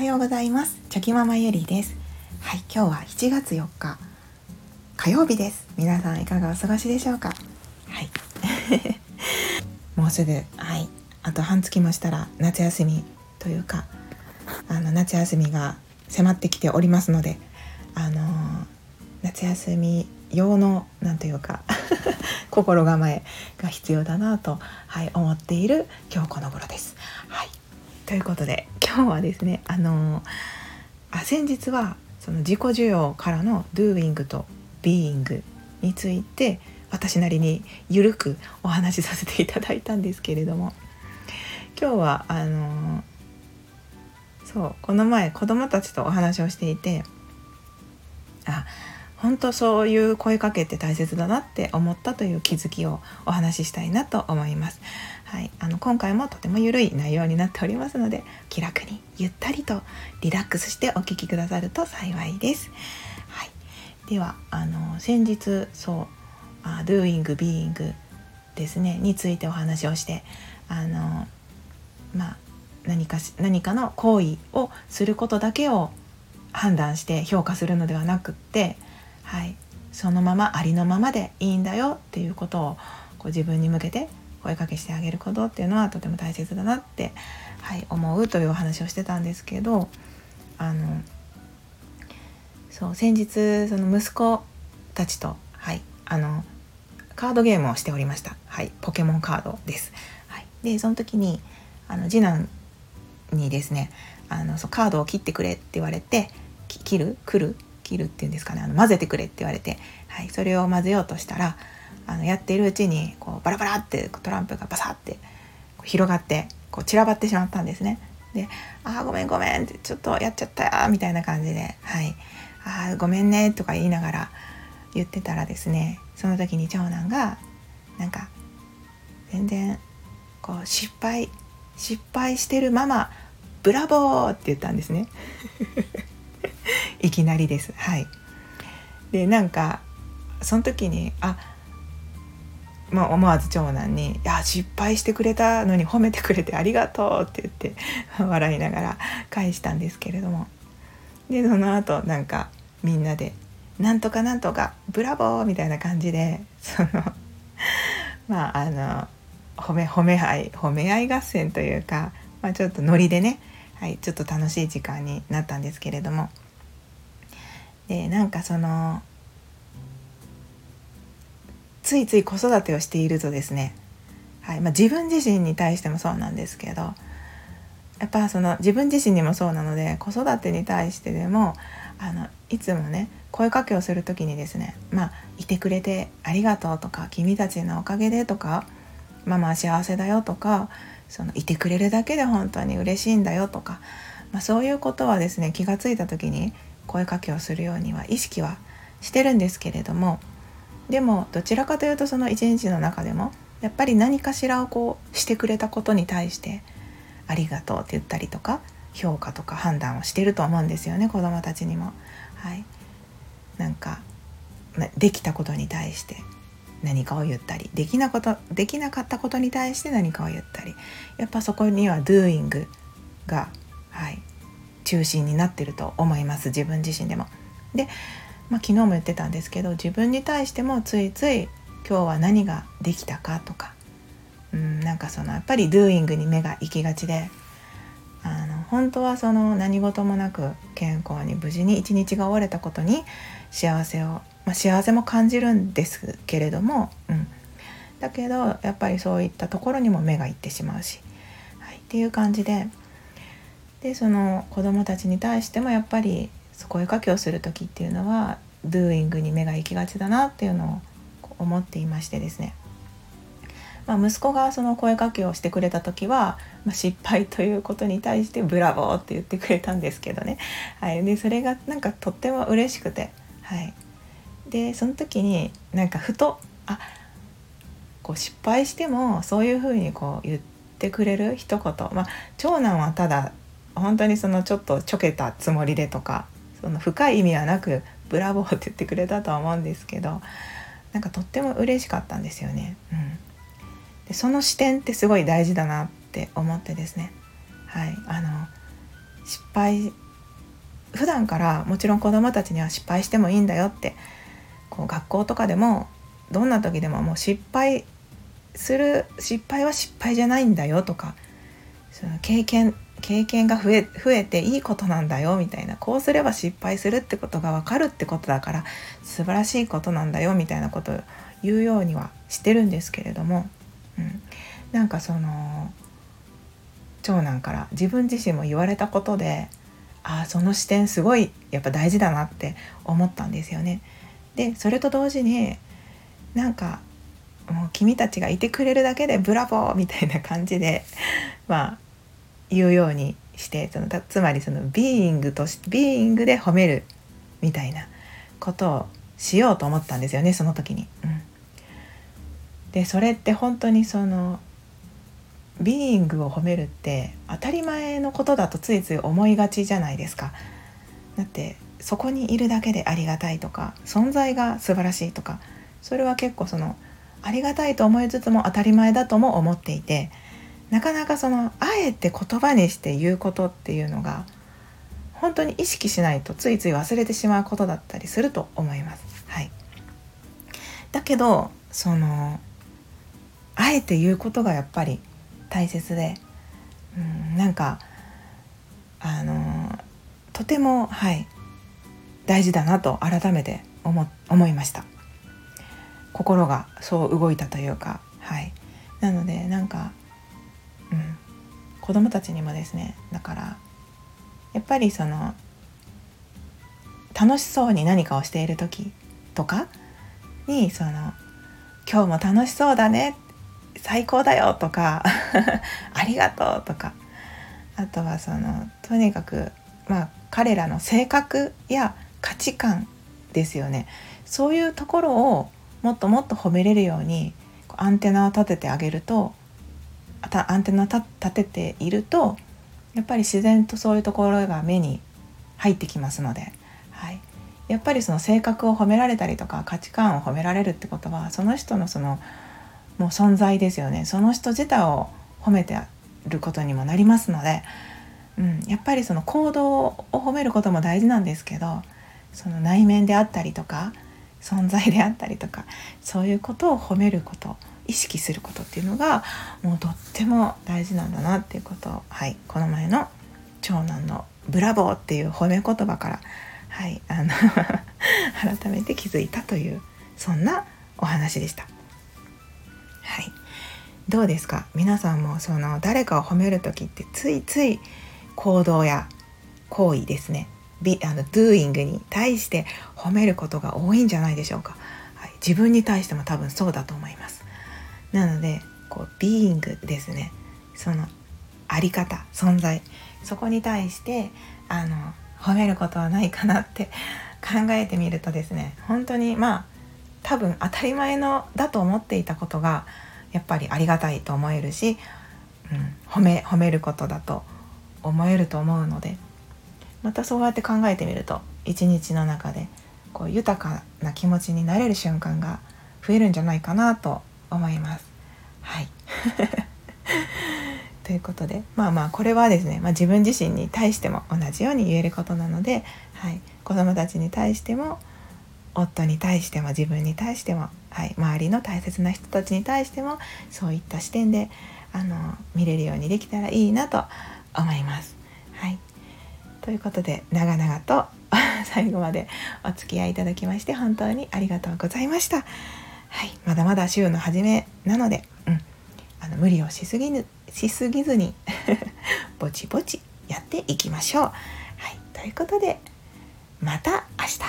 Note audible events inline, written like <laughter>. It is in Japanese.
はようございます。チョキママゆりです。はい今日は7月4日。火曜日です。皆さんいかがお過ごしでしょうか？はい。<laughs> もうすぐ。はい。あと半月もしたら夏休みというかあの夏休みが迫ってきておりますのであのー、夏休み用のなんというか <laughs> 心構えが必要だなと、はい、思っている今日この頃です。はい、ということで今日はですねあのあ先日はその自己需要からの doing と being について私なりにゆるくお話しさせていただいたんですけれども今日はあのそうこの前子供たちとお話をしていてあ本当そういう声かけって大切だなって思ったという気づきをお話ししたいなと思います。はい、あの今回もとても緩い内容になっておりますので気楽にゆったりとリラックスしてお聴きくださると幸いです。はい、ではあの先日そうあ Doing Being ですねについてお話をしてあのまあ何かし何かの行為をすることだけを判断して評価するのではなくってはい、そのままありのままでいいんだよっていうことをこう自分に向けて声かけしてあげることっていうのはとても大切だなって、はい、思うというお話をしてたんですけどあのそう先日その息子たちと、はい、あのカードゲームをしておりました、はい、ポケモンカードです。はい、でその時にあの次男にですねあのそうカードを切ってくれって言われて切る？来る？切るっていうんですかね。あの混ぜてくれって言われて、はい、それを混ぜようとしたらあのやっているうちにこうバラバラってトランプがバサって広がってこう散らばってしまったんですね。で「ああごめんごめん」って「ちょっとやっちゃったよ」みたいな感じで「はい。ああごめんね」とか言いながら言ってたらですねその時に長男がなんか全然こう失敗失敗してるママブラボーって言ったんですね。いきなりです。はい。でなんかその時にあまあ、思わず長男に「いや失敗してくれたのに褒めてくれてありがとう」って言って <laughs> 笑いながら返したんですけれども。でその後なんかみんなで「なんとかなんとかブラボー!」みたいな感じでその <laughs> まああの褒め褒め合い褒め合い合戦というか、まあ、ちょっとノリでね、はい、ちょっと楽しい時間になったんですけれども。でなんかそのついつい子育てをしているとですね、はいまあ、自分自身に対してもそうなんですけどやっぱその自分自身にもそうなので子育てに対してでもあのいつもね声かけをする時にですね「まあ、いてくれてありがとう」とか「君たちのおかげで」とか「ママは幸せだよ」とかそのいてくれるだけで本当に嬉しいんだよとか、まあ、そういうことはですね気が付いた時に声かけをするようには意識はしてるんですけれどもでもどちらかというとその一日の中でもやっぱり何かしらをこうしてくれたことに対して「ありがとう」って言ったりとか評価とか判断をしてると思うんですよね子どもたちにも。はい、なんかできたことに対して何かを言ったりできなことできなかったことに対して何かを言ったりやっぱそこには doing が、はい、中心になってると思います自分自身でも。で、まあ、昨日も言ってたんですけど自分に対してもついつい今日は何ができたかとかうんなんかそのやっぱり doing に目が行きがちであの本当はその何事もなく健康に無事に一日が終われたことに幸せを、まあ、幸せも感じるんですけれども、うん、だけどやっぱりそういったところにも目がいってしまうし、はい、っていう感じででその子どもたちに対してもやっぱり声かけをする時っていうのは doing に目が行きがちだなっていうのを思っていましてですね、まあ、息子がその声かけをしてくれた時は、まあ、失敗ということに対してブラボーって言ってくれたんですけどね、はい、でそれがなんかとっても嬉しくて、はい、でその時になんかふとあこう失敗してもそういうふうにこう言ってくれる一言。まあ長男はただ本当にそのちょっとちょけたつもりでとかその深い意味はなく「ブラボー」って言ってくれたとは思うんですけどなんかとっても嬉しかったんですよね。うん、でその視点ってすごい大事だなって思ってですね。はい。あの失敗普段からもちろん子どもたちには失敗してもいいんだよってこう学校とかでもどんな時でももう失敗する失敗は失敗じゃないんだよとかその経験経験が増え増えていいことなんだよみたいなこうすれば失敗するってことが分かるってことだから素晴らしいことなんだよみたいなことを言うようにはしてるんですけれども、うん、なんかその長男から自分自身も言われたことでああその視点すごいやっぱ大事だなって思ったんですよね。でそれと同時になんかもう君たちがいてくれるだけでブラボーみたいな感じでまあ言うようにしてそのつまりそのビーイングとしビーイングで褒めるみたいなことをしようと思ったんですよねその時に。うん、でそれって本当にそのビーイングを褒めるって当たり前のことだとついつい思いがちじゃないですか。だってそこにいるだけでありがたいとか存在が素晴らしいとかそれは結構そのありがたいと思いつつも当たり前だとも思っていてなかなかそのあえて言葉にして言うことっていうのが本当に意識しないとついつい忘れてしまうことだったりすると思います。はい、だけどそのあえて言うことがやっぱり大切で、うん、なんかあのとてもはい大事だなと改めて思思いました。心がそう動いたというかはい。なのでなんか、子供たちにもですねだからやっぱりその楽しそうに何かをしている時とかにその「今日も楽しそうだね」最高だよとか <laughs> ありがとうとかあとはそのとにかくまあ彼らの性格や価値観ですよね。そういうところをもっともっと褒めれるようにアンテナを立ててあげるとアンテナ立てているとやっぱり自然とそういうところが目に入ってきますので、はい、やっぱりその性格を褒められたりとか価値観を褒められるってことはその人のそのもう存在ですよね。その人自体を褒めてることにもなりますので、うん、やっぱりその行動を褒めることも大事なんですけどその内面であったりとか存在であったりとかそういうことを褒めること。意識することっていうのがもうとっても大事なんだなっていうこと。を、はい、この前の長男の「ブラボー」っていう褒め言葉から、はい、あの <laughs> 改めて気づいたというそんなお話でした。はい、どうですか？皆さんもその誰かを褒める時ってついつい行動や行為ですね。ビあの doing に対して褒めることが多いんじゃないでしょうか、はい、自分に対しても多分そうだと思います。なのでこう being ですね。そのあり方存在。そこに対してあの褒めることはないかなって <laughs> 考えてみるとですね本当にまあ多分当たり前のだと思っていたことがやっぱりありがたいと思えるし、うん、褒め褒めることだと思えると思うのでまたそうやって考えてみると一日の中でこう豊かな気持ちになれる瞬間が増えるんじゃないかなと思います。はい <laughs> ということでまあまあこれはですね、まあ、自分自身に対しても同じように言えることなので、はい、子どもたちに対しても夫に対しても自分に対しても、はい、周りの大切な人たちに対してもそういった視点であの見れるようにできたらいいなと思います。はい、ということで長々と <laughs> 最後までお付き合いいただきまして本当にありがとうございました。はい、まだまだ週の初めなので、うん、あの無理をしすぎぬしすぎずに <laughs> ぼちぼちやっていきましょう。はい、ということでまた明日。